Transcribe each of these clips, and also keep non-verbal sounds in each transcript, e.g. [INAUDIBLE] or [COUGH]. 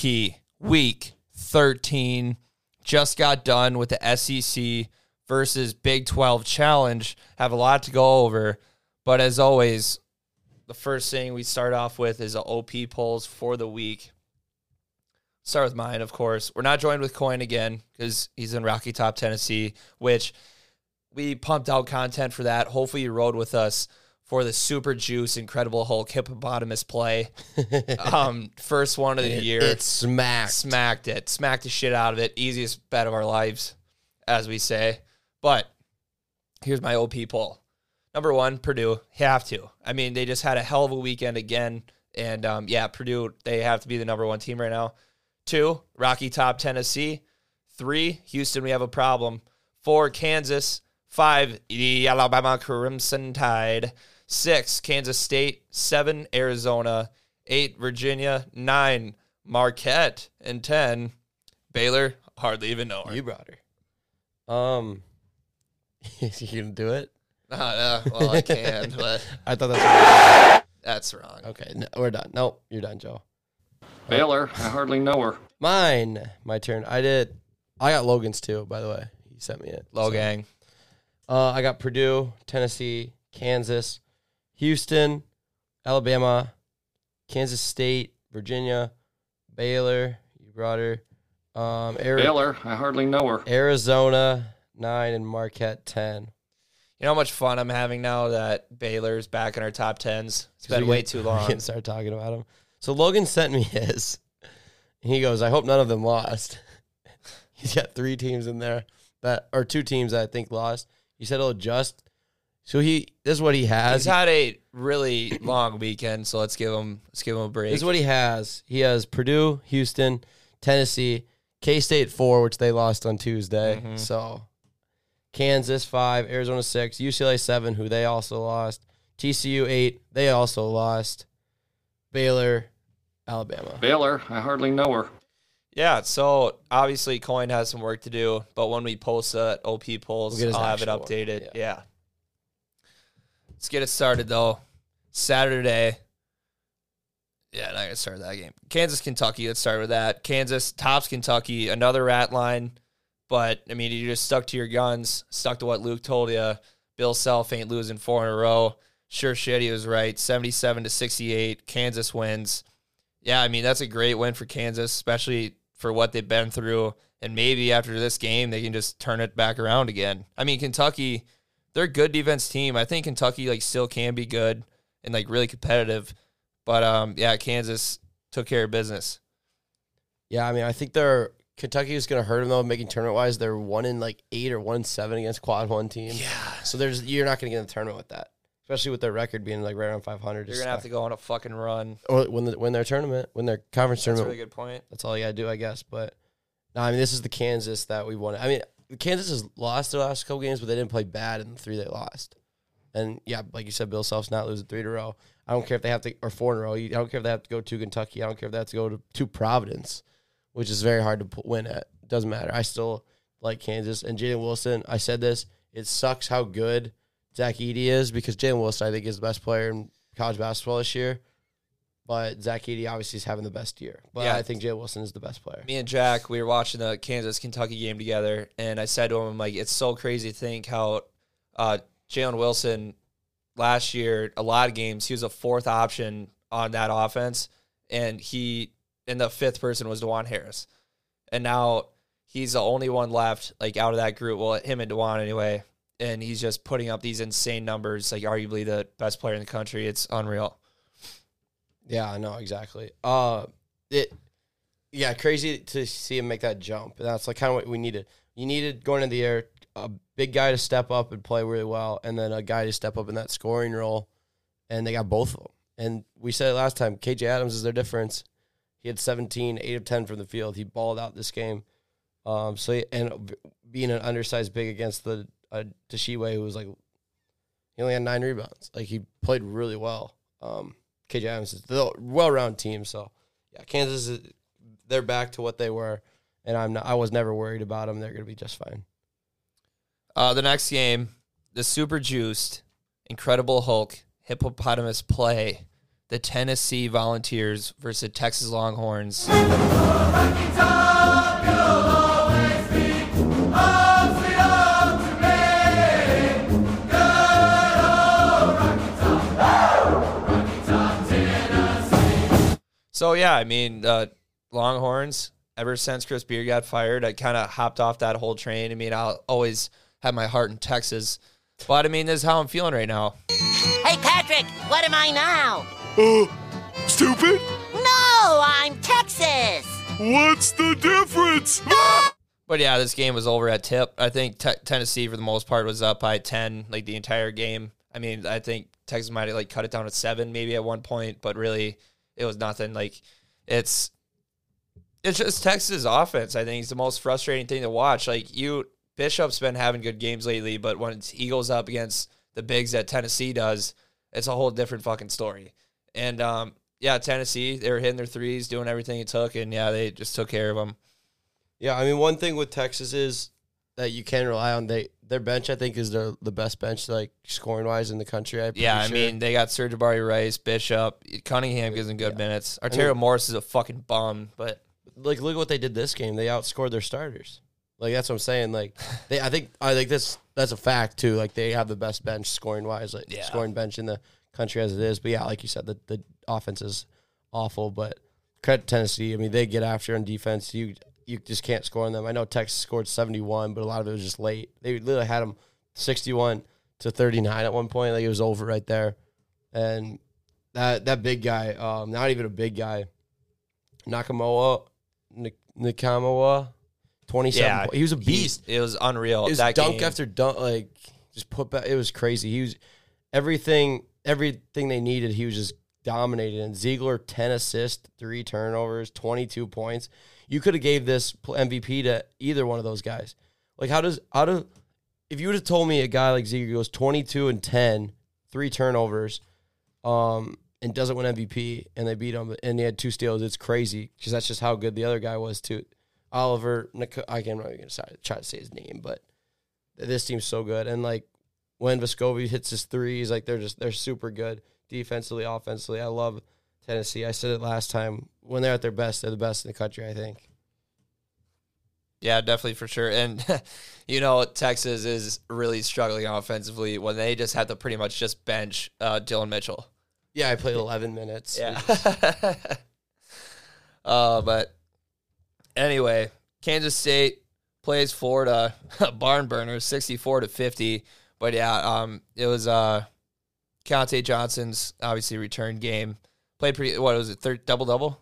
Anarchy Week 13 just got done with the SEC versus Big 12 Challenge. Have a lot to go over, but as always, the first thing we start off with is the OP polls for the week. Start with mine, of course. We're not joined with Coin again because he's in Rocky Top, Tennessee, which we pumped out content for that. Hopefully, you rode with us for the Super Juice Incredible Hulk hippopotamus play. [LAUGHS] um, first one of the It, year. it smacked. Smacked it. Smacked the shit out of it. Easiest bet of our lives, as we say. But here's my OP poll. Number one, Purdue. Have to. I mean, they just had a hell of a weekend again. And um, yeah, Purdue, they have to be the number one team right now. Two, Rocky Top, Tennessee. Three, Houston, we have a problem. Four, Kansas. Five, the Alabama Crimson Tide. Six, Kansas State. Seven, Arizona. Eight, Virginia. Nine, Marquette. And ten, Baylor. Hardly even know her. You brought her. Um, [LAUGHS] you gonna do it? Uh, uh, well, I can, [LAUGHS] but I thought that's that's wrong. okay. No, we're done. Nope, you're done, Joe. Baylor, I hardly know her. Mine, my turn. I did. I got Logan's too. By the way, he sent me it. Low So. Uh, I got Purdue, Tennessee, Kansas, Houston, Alabama, Kansas State, Virginia, Baylor. You brought her. Um, Ari- Baylor, I hardly know her. Arizona nine and Marquette ten. You know how much fun I'm having now that Baylor's back in our top tens? It's been way can- too [LAUGHS] We long. can start talking about him. So Logan sent me his. He goes, I hope none of them lost. [LAUGHS] He's got three teams in there that or two teams that I think lost. He said he'll adjust. So he this is what he has. He's had a really long weekend, so let's give him let's give him a break. This is what he has. He has Purdue, Houston, Tennessee, K State four, which they lost on Tuesday. Mhm. So Kansas five, Arizona six, UCLA seven, who they also lost. TCU eight, they also lost. Baylor, Alabama. Baylor, I hardly know her. yeah, so obviously Coin has some work to do, but when we post the OP polls, We'll I'll have it actual one. updated. Yeah. Yeah. Let's get it started though. Saturday. Yeah, not gonna start that game. Kansas, Kentucky. Let's start with that. Kansas tops Kentucky. Another rat line, but I mean, you just stuck to your guns, stuck to what Luke told you. Bill Self ain't losing four in a row. Sure shit, he was right. Seventy-seven to sixty-eight. Kansas wins. Yeah, I mean that's a great win for Kansas, especially for what they've been through. And maybe after this game, they can just turn it back around again. I mean, Kentucky, they're a good defense team. I think Kentucky like still can be good and like really competitive. But um, yeah, Kansas took care of business. Yeah, I mean, I think they're Kentucky is going to hurt them though, making tournament wise. They're one in like eight or one in seven against quad one teams. Yeah, So there's you're not going to get in the tournament with that, especially with their record being like right around 500. you're gonna have to go on a fucking run. or win the, win their tournament, win their conference tournament. That's a really good point. That's all you gotta do, I guess. But no, I mean, this is the Kansas that we wanted. I mean, Kansas has lost their last couple games, but they didn't play bad in the three they lost. And yeah, like you said, Bill Self's not losing three in a row. I don't care if they have to or four in a row. I don't care if they have to go to Kentucky. I don't care if they have to go to, to Providence, which is very hard to win at. Doesn't matter. I still like Kansas and Jalen Wilson. I said this. It sucks how good Zach Edey is because Jalen Wilson, I think, is the best player in college basketball this year. But Zach Edey obviously is having the best year. But Yeah. I think Jalen Wilson is the best player. Me and Jack, we were watching the Kansas Kentucky game together, and I said to him, I'm like, it's so crazy to think how uh, Jalen Wilson last year, a lot of games, he was a fourth option on that offense, and he and the fifth person was Dajuan Harris, and now he's the only one left, like out of that group. Well, him and Dewan anyway, and he's just putting up these insane numbers, like arguably the best player in the country. It's unreal. Yeah, I know exactly. Uh, it, yeah, crazy to see him make that jump. That's like kind of what we needed. You needed going into the air a big guy to step up and play really well, and then a guy to step up in that scoring role, and they got both of them. And we said it last time, KJ Adams is their difference. He had 17, 8 of 10 from the field. He balled out this game. Um, so and being an undersized big against the uh, Tshiebwe, who was like he only had nine rebounds. Like he played really well. Um, KJ Adams is a well-rounded team. So yeah, Kansas is they're back to what they were, and I'm not. I was never worried about them. They're going to be just fine. Uh, the next game, the super juiced, incredible Hulk hippopotamus play, the Tennessee Volunteers versus Texas Longhorns. So yeah, I mean, uh, Longhorns. Ever since Chris Beard got fired, I kind of hopped off that whole train. I mean, I'll always have my heart in Texas, but I mean, this is how I'm feeling right now. Hey, Patrick, what am I now? Uh, stupid? No, I'm Texas. What's the difference? But yeah, this game was over at tip. I think te- Tennessee, for the most part, was up by 10, like the entire game. I mean, I think Texas might have like cut it down to seven maybe at one point, but really it was nothing. Like it's it's just Texas offense. I think it's the most frustrating thing to watch. Like you Bishop's been having good games lately, but when it's Eagles up against the bigs that Tennessee does, it's a whole different fucking story. And um, yeah, Tennessee, they were hitting their threes, doing everything it took, and yeah, they just took care of them. Yeah, I mean, one thing with Texas is that you can rely on they their bench. I think is their the best bench like scoring wise in the country. I'm Yeah, I sure. mean they got Serge Rice, Bishop, Cunningham gives them good Yeah. minutes. I Arterio mean- Morris is a fucking bum, but like look at what they did this game. They outscored their starters. Like that's what I'm saying. Like they, I think I think this that's a fact too. Like they have the best bench scoring wise, like Yeah. scoring bench in the country as it is. But yeah, like you said, the the offense is awful. But credit Tennessee. I mean, they get after on defense. You you just can't score on them. I know Texas scored 71, but a lot of it was just late. They literally had them 61 to 39 at one point. Like it was over right there. And that that big guy, um, not even a big guy, Nkamhoua, Nkamhoua, 27. yeah, po- he was a he- beast. it was unreal. It was that dunk game. after dunk, like just put back. It was crazy. He was everything, everything they needed. He was just dominated. And Zeigler, ten assists, three turnovers, twenty two points. You could have gave this MVP to either one of those guys. Like how does how do if you would have told me a guy like Zeigler goes twenty two and 10, three turnovers, um, and doesn't win MVP, and they beat him, and he had two steals, it's crazy because that's just how good the other guy was too. Oliver, I can't really gonna try to say his name, but this team's so good. And like when Vescovi hits his threes, like they're just they're super good defensively, offensively. I love Tennessee. I said it last time. When they're at their best, they're the best in the country. I think. Yeah, definitely for sure. And [LAUGHS] you know, Texas is really struggling offensively when they just have to pretty much just bench uh, Dillon Mitchell. Yeah, I played 11 minutes. Yeah. [LAUGHS] uh, but anyway, Kansas State plays Florida, [LAUGHS] barn burner, sixty-four to fifty. But yeah, um, it was uh, Keyontae Johnson's obviously return game. Played pretty. What was it? Thir- double double.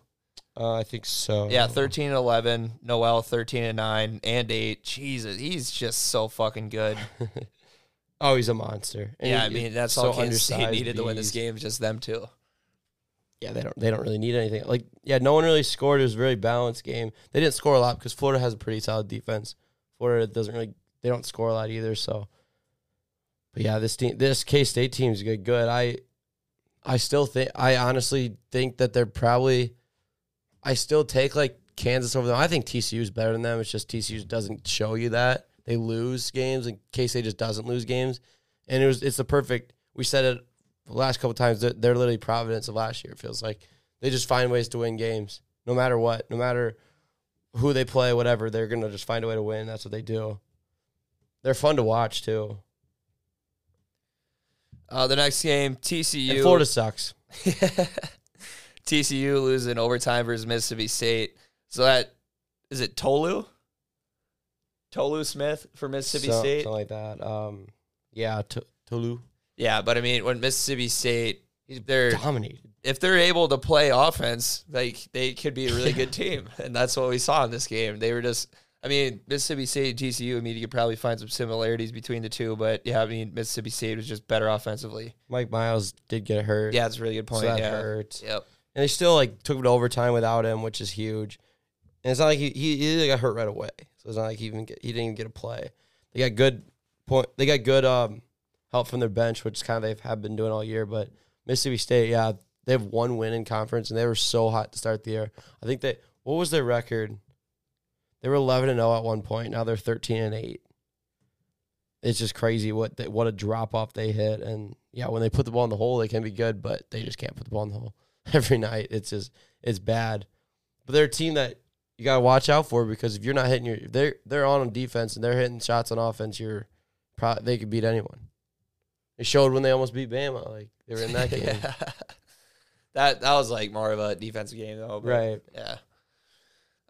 Uh, I think so. Yeah, thirteen and eleven. Nowell thirteen and nine and eight. Jesus, he's just so fucking good. [LAUGHS] Oh, he's a monster. And yeah, he- I mean that's so all Kansas State needed to win this game. Just them two. Yeah, they don't. They don't really need anything. Like, yeah, no one really scored. It was a very balanced game. They didn't score a lot because Florida has a pretty solid defense. Florida doesn't really. They don't score a lot either. So, but yeah, this team, this K State team's good. Good. I, I still think. I honestly think that they're probably. I still take like Kansas over them. I think TCU is better than them. It's just TCU doesn't show you that they lose games, and K State just doesn't lose games. And it was. It's the perfect. We said it the last couple times. They're, they're literally Providence of last year. It feels like they just find ways to win games, no matter what, no matter who they play, whatever. They're gonna just find a way to win. That's what they do. They're fun to watch too. Uh, the next game, TCU. And Florida sucks. [LAUGHS] TCU losing overtime versus Mississippi State. So that is it. Tolu, Tolu Smith for Mississippi So- State. something like that. Um, yeah, Tolu Yeah, but I mean, when Mississippi State, they're dominated. if they're able to play offense, like they could be a really good team, and that's what we saw in this game. They were just I mean, Mississippi State, TCU. I mean, you could probably find some similarities between the two, but yeah, I mean, Mississippi State was just better offensively. Mike Miles did get hurt. Yeah, that's a really good point. so that yeah. hurt. Yep. And they still like took it to overtime without him, which is huge. And it's not like he he, he got hurt right away, so it's not like he even get, he didn't even get a play. They got good point. They got good um help from their bench, which kind of they have been doing all year. But Mississippi State, yeah, they have one win in conference, and they were so hot to start the year. I think they what was their record? They were eleven and zero at one point. Now they're thirteen and eight. It's just crazy what they, what a drop off they hit, and yeah, when they put the ball in the hole, they can be good, but they just can't put the ball in the hole [LAUGHS] every night. It's just it's bad. But they're a team that you gotta watch out for because if you're not hitting your they're they're on defense and they're hitting shots on offense, you're pro- they could beat anyone. It showed when they almost beat Bama, like they were in that [LAUGHS] game. Yeah. that that was like more of a defensive game though. but Right. Yeah.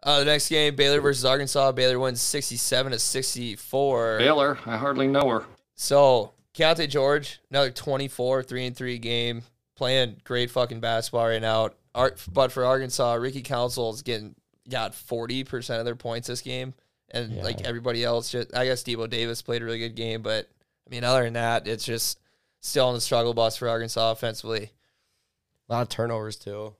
Uh, the next game, Baylor versus Arkansas. Baylor wins sixty-seven to sixty-four. Baylor, I hardly know her. So Keyonte George, another 24, 3 and 3 game, playing great fucking basketball right now. Ar- but for Arkansas, Ricky Council is getting got 40% of their points this game. And Yeah. like everybody else, just I guess Devo Davis played a really good game, but I mean, other than that, it's just still on the struggle bus for Arkansas offensively. A lot of turnovers too.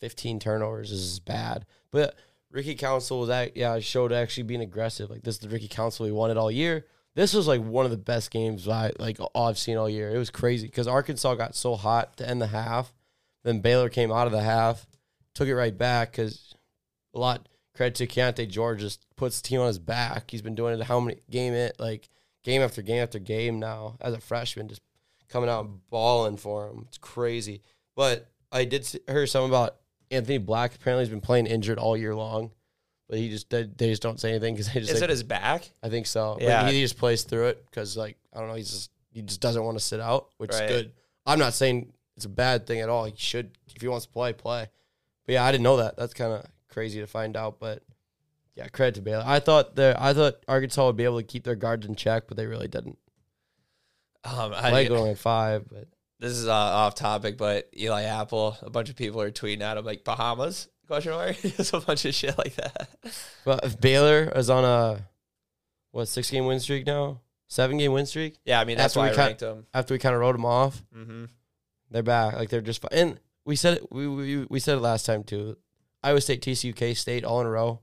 Fifteen turnovers is bad. But Ricky Council was that yeah, showed actually being aggressive. Like this is the Ricky Council we wanted all year. This was like one of the best games I like I've seen all year. It was crazy because Arkansas got so hot to end the half. Then Baylor came out of the half, took it right back because a lot credit to Keyonte George just puts the team on his back. He's been doing it how many game it like game after game after game now as a freshman, just coming out balling for him. It's crazy. But I did hear something about Anthony Black. Apparently, he's been playing injured all year long, but he just they, they just don't say anything because they just Is like, it his back? I think so. Yeah. He just plays through it because like I don't know, he's just he just doesn't want to sit out, which Right. is good. I'm not saying it's a bad thing at all. He should if he wants to play, play. But yeah, I didn't know that. That's kind of crazy to find out. But yeah, credit to Baylor. I thought the I thought Arkansas would be able to keep their guards in check, but they really didn't. Um, I only had five, but this is uh, off topic, but Eli Apple, a bunch of people are tweeting at him like Bahamas question mark, [LAUGHS] just a bunch of shit like that. but if Baylor is on a what six game win streak now, seven game win streak Yeah, I mean that's After why we I ranked him. after we kind of wrote them off. Mm-hmm. They're back. Like they're just fine. And we said it. We, we we said it last time too. Iowa State, TCU, K State, all in a row.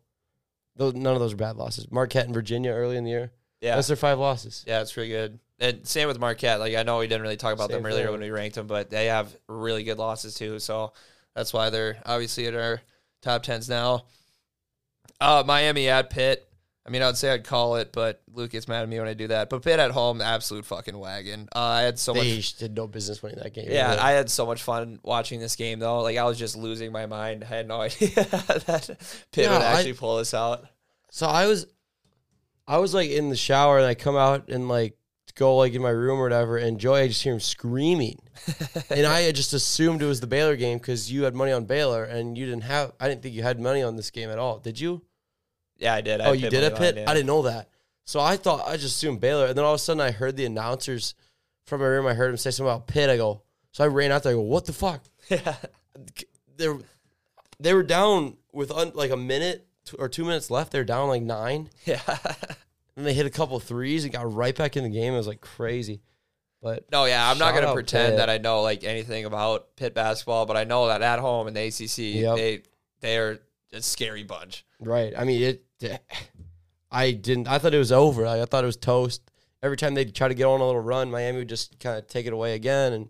Those none of those are bad losses. Marquette and Virginia early in the year. Yeah, That's their five losses. yeah, it's pretty good. And same with Marquette. Like I know we didn't really talk about Same them earlier thing. when we ranked them, but they have really good losses too. So that's why they're obviously in our top tens now. Uh, Miami at Pitt. I mean, I would say I'd call it, but Luke gets mad at me when I do that. But Pitt at home, absolute fucking wagon. Uh, I had so much they did no business winning that game. Yeah, Really. I had so much fun watching this game though. Like I was just losing my mind. I had no [LAUGHS] idea that Pitt Yeah, would I- actually pull this out. so I was, I was like in the shower and I come out and like go like in my room or whatever, and Joey, I just hear him screaming, [LAUGHS] and I had just assumed it was the Baylor game because you had money on Baylor and you didn't have. I didn't think you had money on this game at all. Did you? Yeah, I did. I Oh, you did money at Pitt? line, yeah. I didn't know that. So I thought I just assumed Baylor, and then all of a sudden I heard the announcers from my room. I heard him say something about Pitt. I go, so I ran out there. I go, what the fuck? Yeah. [LAUGHS] They were, they were down with un, like a minute or two minutes left. They're down like nine, [LAUGHS] Yeah. [LAUGHS] and they hit a couple threes and got right back in the game. It was like crazy, but No, yeah, I'm not gonna pretend Pitt. that I know like anything about Pitt basketball, but I know that at home in the ACC, Yep. they they are a scary bunch. right. I mean, it. [SIGHS] I didn't. I thought it was over. Like, I thought it was toast. Every time they try to get on a little run, Miami would just kind of take it away again. And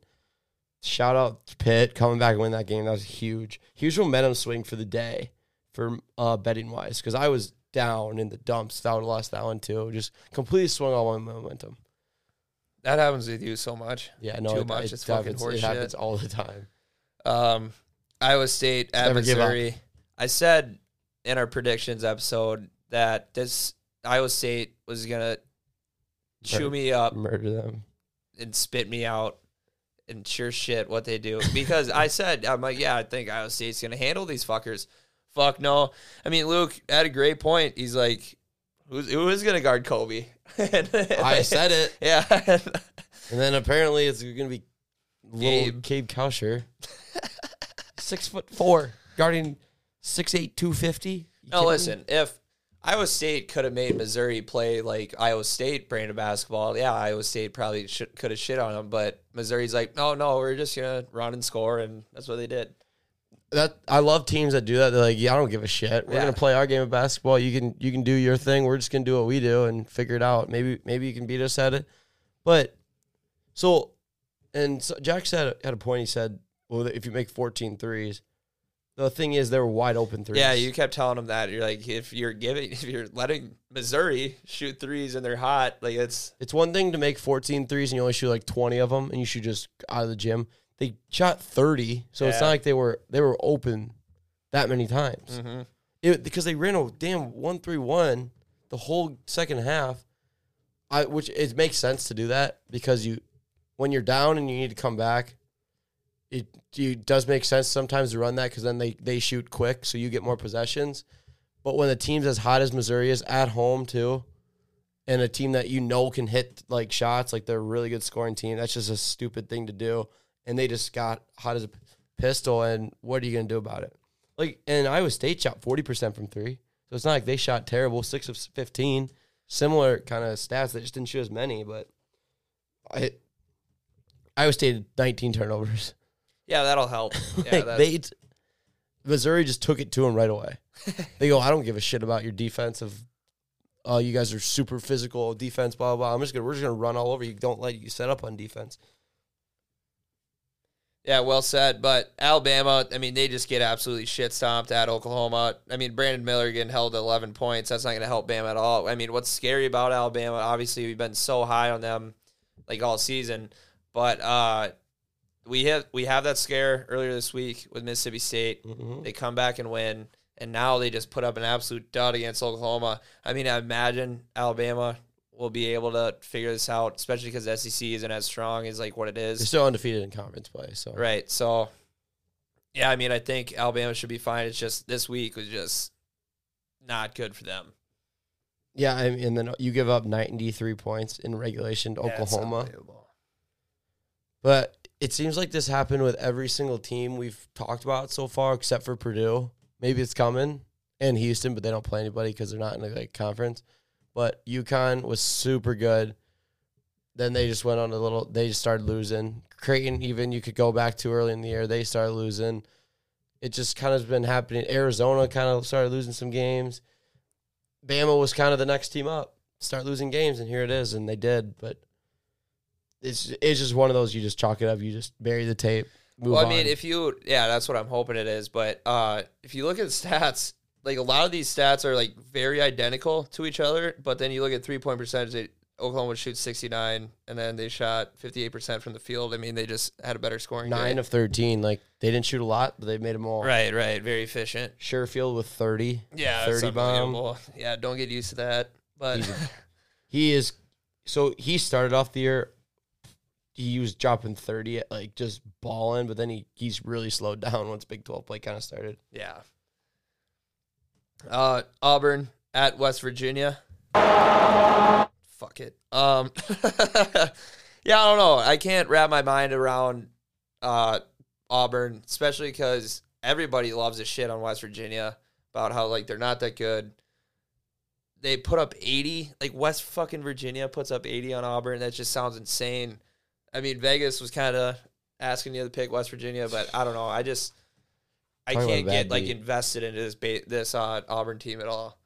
shout out to Pitt coming back and win that game. That was huge, huge momentum swing for the day for uh, betting wise. Because I was down in the dumps. I would have lost that one too. Just completely swung all my momentum. That happens with you so much. Yeah, no, Too it, much. It, It's fucking happens, horseshit. It happens all the time. Um, Iowa State at Never. Missouri. I said in our predictions episode that this Iowa State was gonna chew me up Murder them. and spit me out. And sure shit, what they do because I said I'm like, yeah, I think Iowa State's gonna handle these fuckers. Fuck no. I mean, Luke had a great point. He's like, who's who is gonna guard Kobe? [LAUGHS] I said it, [LAUGHS] yeah. and then apparently it's going to be little Gabe. Gabe Kalscheur, [LAUGHS] six foot four, guarding six eight two fifty. No, listen. If Iowa State could have made Missouri play like Iowa State brand of basketball. Yeah, Iowa State probably should, could have shit on them, but Missouri's like, no, no, we're just gonna run and score, and that's what they did. That I love teams that do that. They're like, yeah, I don't give a shit. We're Yeah. gonna play our game of basketball. You can you can do your thing. We're just gonna do what we do and figure it out. Maybe maybe you can beat us at it. But so, and so Jack said had a point. He said, well, if you make 14 threes, the thing is they were wide open threes. Yeah, you kept telling them that. You're like, if you're giving, [LAUGHS] if you're letting Missouri shoot threes and they're hot, like it's It's one thing to make 14 threes and you only shoot like 20 of them and you shoot just out of the gym. They shot 30, so it's not like they were they were open that many times. mm-hmm. It, because they ran a damn 1-3-1 the whole second half. I which it makes sense to do that because you when you're down and you need to come back, it, it does make sense sometimes to run that because then they, they shoot quick, so you get more possessions. But when the team's as hot as Missouri is at home too, and a team that you know can hit like shots, like they're a really good scoring team, that's just a stupid thing to do. And they just got hot as a pistol. And what are you gonna do about it? Like, and Iowa State shot forty percent from three, so it's not like they shot terrible, six of fifteen. Similar kind of stats. They just didn't shoot as many, but I, Iowa State had 19 turnovers. yeah, that'll help. [LAUGHS] Yeah, like they, Missouri just took it to them right away. [LAUGHS] they go, I don't give a shit about your defensive. Oh, uh, you guys are super physical defense, blah blah. blah. I'm just gonna we're just gonna run all over you. Don't let you set up on defense. Yeah, well said. But Alabama, I mean, they just get absolutely shit stomped at Oklahoma. I mean, Brandon Miller getting held at 11 points. That's not going to help Bama at all. I mean, what's scary about Alabama, obviously, we've been so high on them like all season. But uh, we have we have that scare earlier this week with Mississippi State. Mhm. They come back and win, and now they just put up an absolute dud against Oklahoma. I mean, I imagine Alabama will be able to figure this out, especially because SEC isn't as strong as like what it is. They're still undefeated in conference play, so Right. So, yeah, I mean, I think Alabama should be fine. It's just this week was just not good for them. yeah. I mean, and then you give up 93 points in regulation to Yeah, Oklahoma. But it seems like this happened with every single team we've talked about so far, except for Purdue. Maybe it's coming and Houston, but they don't play anybody because they're not in a like conference. But UConn was super good. Then they just went on a little. They just started losing. Creighton, even you could go back to early in the year, they started losing. It just kind of been happening. Arizona kind of started losing some games. Bama was kind of the next team up, start losing games, and here it is, and they did. But it's it's just one of those you just chalk it up. You just bury the tape. Move well, I mean, on. if you, yeah, that's what I'm hoping it is. But uh, if you look at the stats, like a lot of these stats are like very identical to each other. But then you look at three point percentage, they, Oklahoma would shoot 69, and then they shot 58% from the field. I mean, they just had a better scoring. nine day. of thirteen, like they didn't shoot a lot, but they made them all. Right, right. Very efficient. Sherfield with thirty. Yeah, thirty bomb. Yeah, don't get used to that. But [LAUGHS] He is so he started off the year. He was dropping thirty, at like just balling, but then he he's really slowed [LAUGHS] down once Big Twelve play kind of started. Yeah. Uh, Auburn at West Virginia. Fuck it. Um, [LAUGHS] yeah, I don't know. I can't wrap my mind around uh, Auburn, especially because everybody loves this shit on West Virginia about how like they're not that good. They put up eighty, like West fucking Virginia puts up eighty on Auburn. That just sounds insane. I mean, Vegas was kind of asking you to pick West Virginia, but I don't know. I just I Talking can't a bad get like beat. invested into this ba- this uh, Auburn team at all.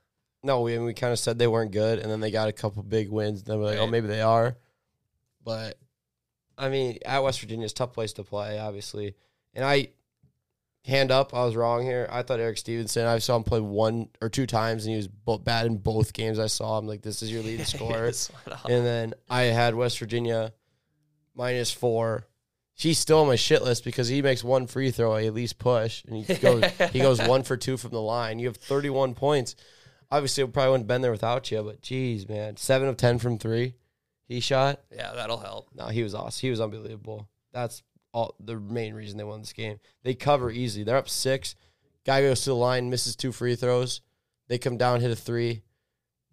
No, we we kind of said they weren't good, and then they got a couple big wins. And then we're like, oh, Right. maybe they are. But I mean, at West Virginia is a tough place to play, obviously. And I hand up, I was wrong here. I thought Erik Stevenson. I saw him play one or two times, and he was bo- bad in both games. I saw him like, this is your leading [LAUGHS] scorer. Yes, went off. and then I had West Virginia minus four. He's still on my shit list because he makes one free throw, I at least push, and he goes he goes [LAUGHS] one for two from the line. You have thirty one points. Obviously, it probably wouldn't have been there without you, but geez, man, seven of ten from three, he shot. yeah, that'll help. No, he was awesome. He was unbelievable. That's all the main reason they won this game. They cover easy. They're up six. Guy goes to the line, misses two free throws. They come down, hit a three.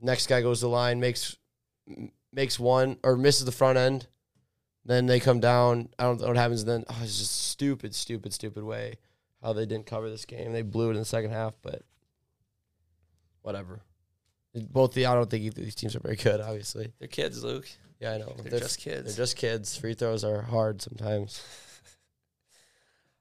Next guy goes to the line, makes makes one or misses the front end. Then they come down. I don't know what happens then. Oh, it's just stupid, stupid, stupid way how they didn't cover this game. They blew it in the second half, but whatever. Both the I don't think either these teams are very good. Obviously, They're kids, Luke. yeah, I know They're, just kids. They're just kids. Free throws are hard sometimes. [LAUGHS]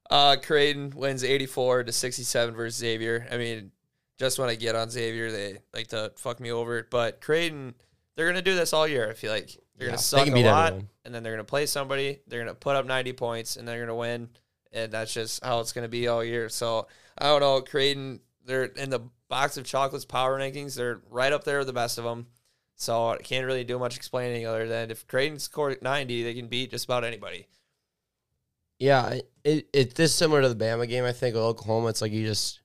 Uh, Creighton wins 84 to 67 versus Xavier. I mean, just when I get on Xavier, they like to fuck me over. But Creighton, they're gonna do this all year. I feel like they're Yeah, gonna they suck a lot, everyone. and then they're gonna play somebody. They're gonna put up 90 points, and they're gonna win. And that's just how it's gonna be all year. So I don't know. Creighton, they're in the box of chocolates power rankings. They're right up there with the best of them. So I can't really do much explaining other than if Creighton scored 90, they can beat just about anybody. Yeah, it it is similar to the Bama game. I think with Oklahoma, it's like you just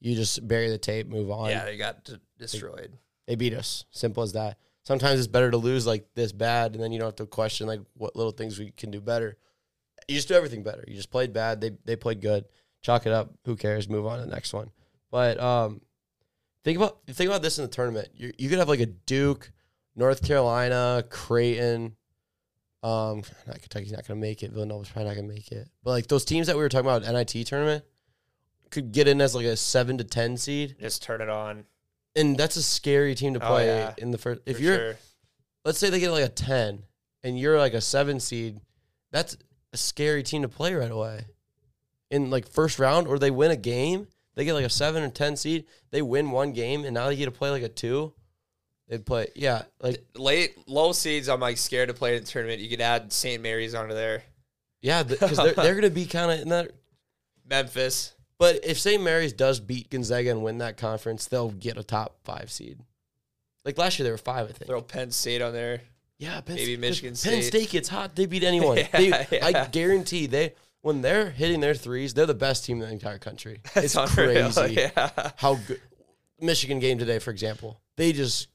you just bury the tape, move on. Yeah, they got destroyed. They beat us. Simple as that. Sometimes it's better to lose like this bad, and then you don't have to question like what little things we can do better. You just do everything better. You just played bad. They they played good. Chalk it up. Who cares? Move on to the next one. But um, think about think about this in the tournament. You you could have like a Duke, North Carolina, Creighton. Um, not Kentucky's not gonna make it. Villanova's probably not gonna make it. But like those teams that we were talking about NIT tournament could get in as like a seven to ten seed Just turn it on. And that's a scary team to Oh, play yeah. in the first. If for you're, sure. let's say they get like a ten, and you're like a seven seed, that's a scary team to play right away. In like first round, or they win a game, they get like a seven or ten seed, they win one game, and now they get to play like a two. They'd play, yeah, like late low seeds, I'm like scared to play in the tournament. You could add St. Mary's onto there. yeah, because they're they're [LAUGHS] gonna be kind of in that. Memphis. But if St. Mary's does beat Gonzaga and win that conference, they'll get a top five seed. Like last year, they were five, I think. Throw Penn State on there. Yeah, Penn Maybe State- Michigan Penn State. State gets hot. They beat anyone. Yeah, [LAUGHS] they, I guarantee they when they're hitting their threes, they're the best team in the entire country. [LAUGHS] It's unreal, crazy [LAUGHS] Yeah. how good. Michigan game today, for example, they just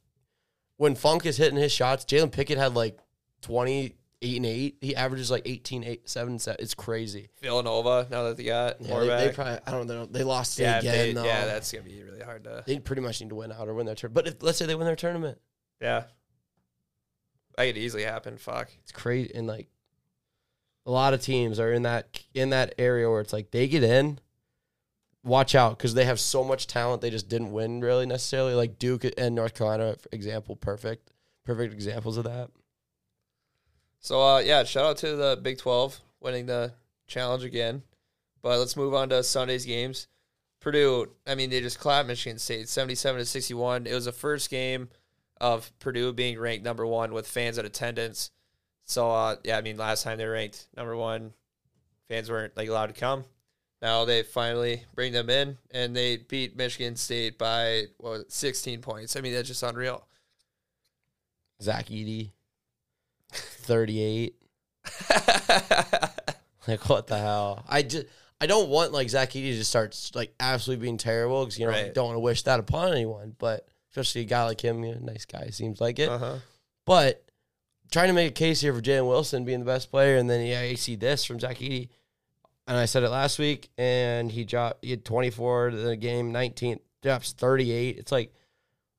when Funk is hitting his shots, Jalen Pickett had like twenty eight and eight. He averages like 18, 8, 7, 7. It's crazy. Villanova. Now that they got Yeah, they, they probably I don't know. They lost yeah, again they- though. yeah, that's gonna be really hard to. they pretty much need to win out or win their tournament. But if, let's say they win their tournament, Yeah, that could easily happen. Fuck. it's crazy and like a lot of teams are in that in that area where it's like they get in watch out because they have so much talent they just didn't win really necessarily like duke and north carolina for example perfect perfect examples of that So uh, yeah, shout out to the Big Twelve winning the challenge again. But let's move on to Sunday's games. Purdue, I mean, they just clapped Michigan State, seventy-seven to sixty-one. It was the first game of Purdue being ranked number one with fans at attendance. So uh, yeah, I mean, last time they were ranked number one, fans weren't like allowed to come. Now they finally bring them in, and they beat Michigan State by what sixteen points. I mean, that's just unreal. zach Edey, 38 [LAUGHS] like what the hell i just i don't want like zach Edey to just start like absolutely being terrible because you know Right. don't want to wish that upon anyone but especially a guy like him you know, nice guy seems like it uh huh. But trying to make a case here for Jalen Wilson being the best player, and then yeah, you see this from Zach Edey. And I said it last week, and he dropped. He had 24 to the game, 19 drops 38. It's like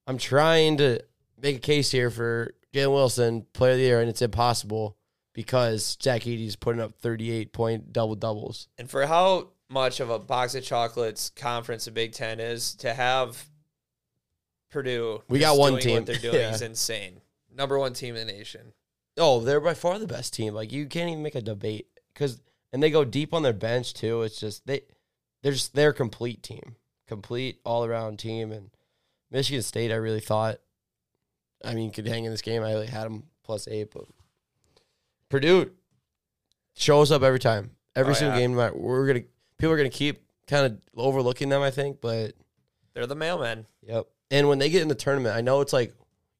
I'm trying to make a case here for Jalen Wilson, player of the year, and it's impossible because Zach Edey's putting up 38 point double doubles. And for how much of a box of chocolates conference the Big Ten is, to have Purdue, We got one team. What they're doing Yeah. is insane. Number one team in the nation. Oh, they're by far the best team. Like you can't even make a debate because, and they go deep on their bench too. It's just they, they're just they're complete team, complete all around team. And Michigan State, I really thought, I mean, could hang in this game. I had them plus eight, but Purdue shows up every time, every Oh, single yeah. game. We're gonna people are gonna keep kind of overlooking them, I think, but They're the mailmen. Yep. And when they get in the tournament, I know it's like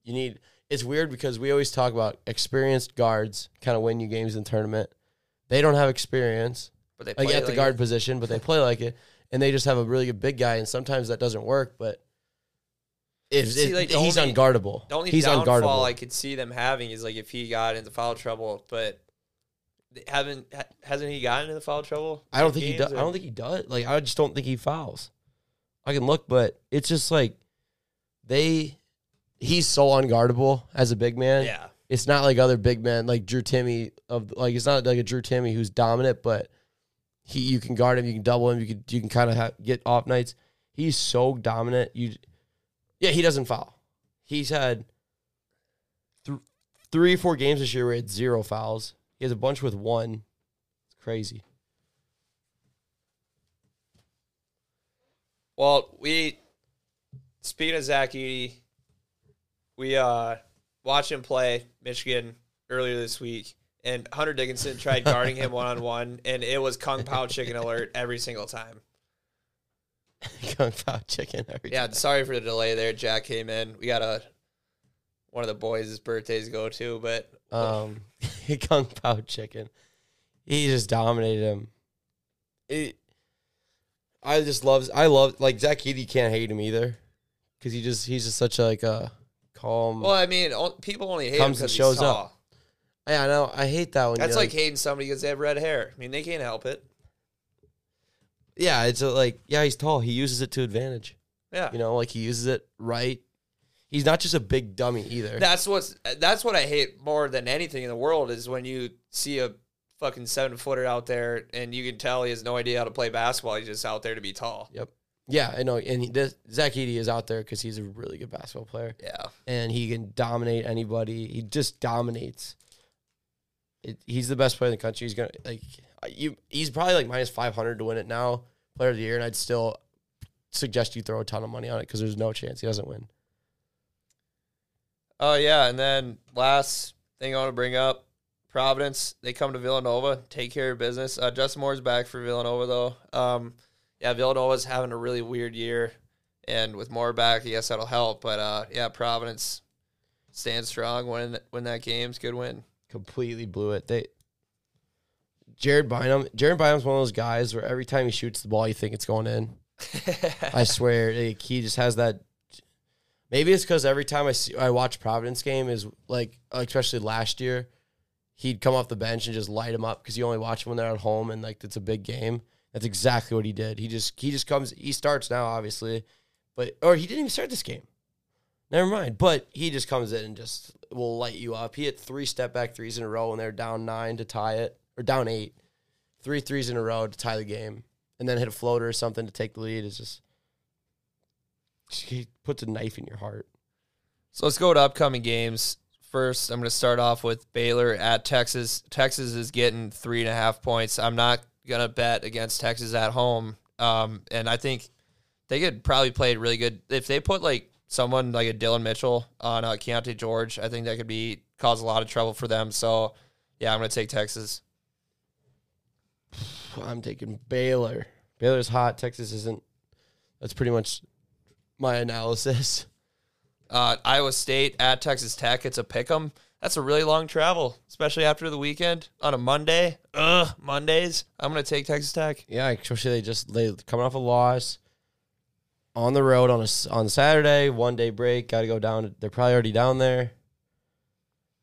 you need. It's weird because we always talk about experienced guards kind of win you games in the tournament. They don't have experience But they like play at the guard it. position, but they play like it, and they just have a really good big guy. And sometimes that doesn't work, but if See, like, the he's only- unguardable, The only he's downfall unguardable. I could see them having is like if he got into foul trouble, but haven't hasn't he gotten into foul trouble? I don't think he does. I don't think he does. Like I just don't think he fouls. I can look, but it's just like they. He's so unguardable as a big man. Yeah, it's not like other big men like Drew Timme of like it's not like a Drew Timme who's dominant, but he you can guard him, you can double him, you can you can kind of ha- get off nights. He's so dominant. You, yeah, he doesn't foul. he's had th- three, four games this year where he had zero fouls. He has a bunch with one. It's crazy. Well, we speaking of Zach Edey, we uh watched him play Michigan earlier this week, and Hunter Dickinson tried guarding him one on one, and it was kung pao chicken alert every single time. [LAUGHS] Kung Pao chicken every Yeah, time. sorry for the delay there. Jack came in. We got a one of the boys' birthdays to go to, but Um, [LAUGHS] Kung Pao chicken. He just dominated him. It, I just loves. I love like Zach Edey can't hate him either, because he just he's just such a, like a calm. well, I mean, people only hate him because shows he's up. yeah, I know. I hate that one. That's you're like hating somebody because they have red hair. I mean, they can't help it. Yeah, it's a, like yeah, he's tall. He uses it to advantage. Yeah, You know, like he uses it right. He's not just a big dummy either. That's what's that's what I hate more than anything in the world is when you see a fucking seven footer out there and you can tell he has no idea how to play basketball. He's just out there to be tall. Yep. Yeah, I know. And he, this, Zach Edey is out there because he's a really good basketball player, Yeah. and he can dominate anybody. He just dominates. It, he's the best player in the country. He's gonna like you. He's probably like minus five hundred to win it now, player of the year, and I'd still suggest you throw a ton of money on it because there's no chance he doesn't win. Oh yeah, and then last thing I want to bring up, Providence. They come to Villanova, take care of business. Uh, Justin Moore's back for Villanova though. Um, yeah, Villanova's having a really weird year, and with Moore back, yes, that'll help. But uh, yeah, Providence stands strong. Win win that game. It's good win. Completely blew it. They Jared Bynum. Jared Bynum's one of those guys where every time he shoots the ball, you think it's going in. [LAUGHS] I swear, like, he just has that. Maybe it's because every time I see I watch Providence game is like, especially last year, he'd come off the bench and just light them up because you only watch them when they're at home and like it's a big game. That's exactly what he did. He just he just comes. He starts now, obviously, but or he didn't even start this game. Never mind. But he just comes in and just will light you up. He hit three step back threes in a row and they're down nine to tie it or down eight. Three threes in a row to tie the game and then hit a floater or something to take the lead is just he puts a knife in your heart. So let's go to upcoming games. First, I'm going to start off with Baylor at Texas. Texas is getting three and a half points. I'm not going to bet against Texas at home. Um, and I think they could probably play really good. If they put like someone like a Dillon Mitchell on uh, Keyonte George, I think that could be cause a lot of trouble for them. So, yeah, I'm going to take Texas. I'm taking Baylor. Baylor's hot. Texas isn't. That's pretty much my analysis. [LAUGHS] Uh, Iowa State at Texas Tech. It's a pick 'em. That's a really long travel, especially after the weekend on a Monday. Ugh, Mondays. I'm going to take Texas Tech. Yeah, especially they just they coming off a loss on the road on a on Saturday, one day break. Got to go down. They're probably already down there.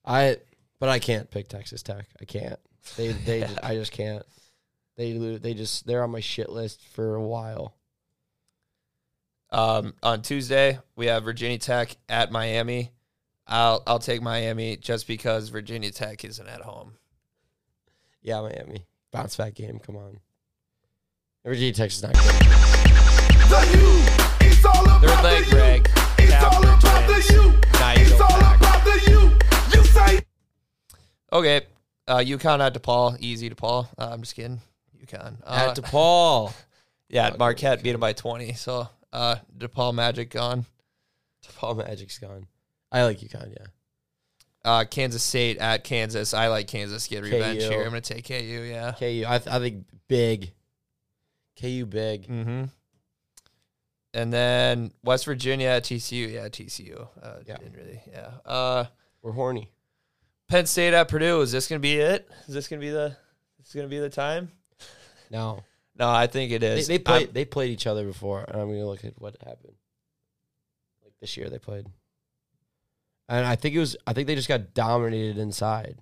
I, but I can't pick Texas Tech. I can't. They they just, [LAUGHS] I just can't. They they just they're on my shit list for a while. Um, on Tuesday, we have Virginia Tech at Miami. I'll I'll take Miami just because Virginia Tech isn't at home. Yeah, Miami bounce back game. Come on. Virginia Tech is not good. The you. It's all about Third leg, the you. Greg. It's Capital all about twins. the you. Nigel It's all Pack. about the you. You say Okay, uh, UConn at DePaul, easy DePaul. Uh, I'm just kidding. UConn uh, At DePaul. [LAUGHS] yeah, Marquette beat them by 20. So uh, DePaul Magic gone. DePaul Magic's gone. I like UConn. Yeah. Uh, Kansas State at Kansas. I like Kansas get revenge KU. here. I'm gonna take KU. Yeah. KU. I, th- I think big. KU big. Mm-hmm. And then West Virginia at TCU. Yeah, TCU. Uh, Yeah. Didn't really. Yeah. Uh, We're horny. Penn State at Purdue. Is this gonna be it? Is this gonna be the? Is this gonna be the time? No. No, I think it They, is. they played. I'm- they played each other before, and I'm gonna look at what happened. Like this year, they played, and I think it was. I think they just got dominated inside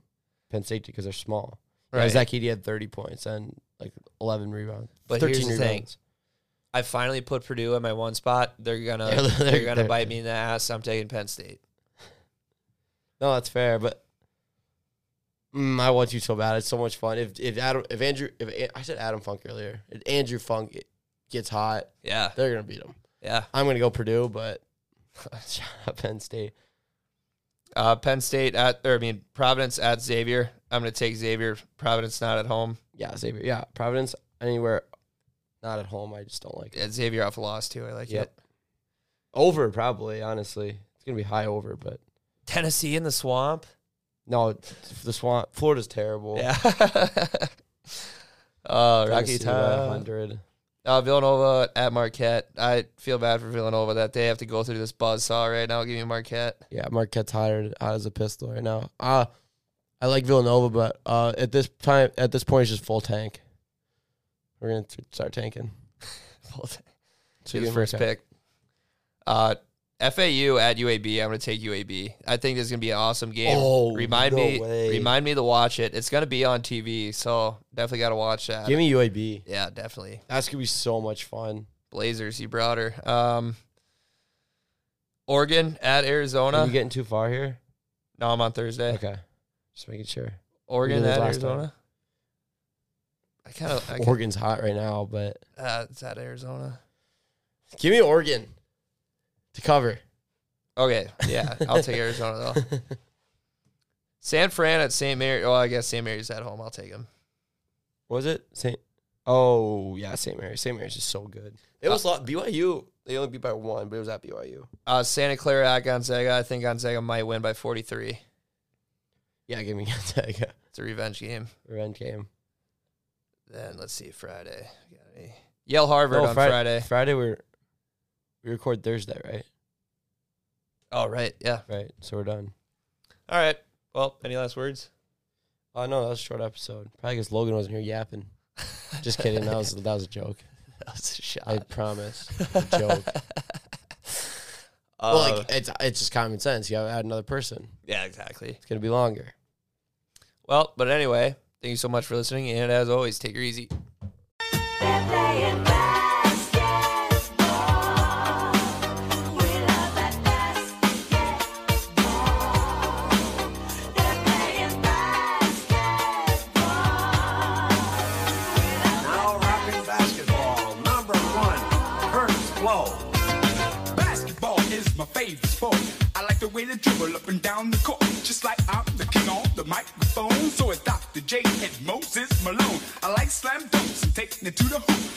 Penn State because they're small. Right. Zach Edey had 30 points and like 11 rebounds. But 13 here's the thing. rebounds. I finally put Purdue in my one spot. They're gonna They're- [LAUGHS] they're, they're- gonna bite me in the ass. I'm taking Penn State. No, that's fair, but mm, I want you so bad. It's so much fun. If if Adam if Andrew if I said Adam Funk earlier, if Andrew Funk gets hot, Yeah, they're gonna beat him. yeah. I'm gonna go Purdue, but [LAUGHS] Shout out Penn State. Uh, Penn State at, or I mean Providence at Xavier. I'm gonna take Xavier. Providence not at home. Yeah, Xavier. Yeah, Providence anywhere, not at home. I just don't like it. Yeah, Xavier off a loss too. I like Yep. it. Over probably. Honestly, it's gonna be high over, but Tennessee in the swamp. No, the swamp. Florida's terrible. Yeah. [LAUGHS] uh, Rocky Top. 100. Uh, Villanova at Marquette. I feel bad for Villanova that they have to go through this buzzsaw right now. Give me Marquette. Yeah, Marquette's hot, hot as a pistol right now. Uh I like Villanova, but uh, at this time, at this point, it's just full tank. We're gonna t- start tanking. [LAUGHS] His give me first Marquette. pick. Uh, FAU at UAB. I'm going to take UAB. I think this is going to be an awesome game. Oh, remind no me, way. remind me to watch it. It's going to be on TV, so definitely got to watch that. Give me UAB. yeah, definitely. That's gonna be so much fun. Blazers, you brought her. Um, Oregon at Arizona. Are Arizona. we getting too far here? no, I'm on Thursday. Okay, just making sure. Oregon We did this at last time. Arizona. I kind of. Oregon's hot right now, but uh, it's at Arizona. give me Oregon to cover. Okay, yeah, I'll take [LAUGHS] Arizona though. San Fran at St. Mary. Well, I guess St. Mary's at home. I'll take them. Was it Saint? Oh yeah, Saint Mary. Saint Mary's is so good. It was a lot. BYU. They only beat by one, but it was at BYU. Uh, Santa Clara at Gonzaga. I think Gonzaga might win by 43. Yeah, give me [LAUGHS] Gonzaga. It's a revenge game. Revenge game. Then let's see Friday. Yale Harvard No, on Friday. Friday we're we record Thursday, right? Oh right, yeah. Right. So we're done. All right. Well, any last words? Oh no, that was a short episode. Probably because Logan wasn't here yapping. [LAUGHS] Just kidding. That was that was a joke. [LAUGHS] That was a shot. I promise. [LAUGHS] A joke. Uh, well, like it's it's just common sense. You have to add another person. yeah, exactly. It's gonna be longer. Well, but anyway, thank you so much for listening, and as always, take her easy. Dribble up and down the court. Just like I'm the king on the microphone. So it's Dr. J and Moses Malone. I like slam dunks and taking it to the hoop.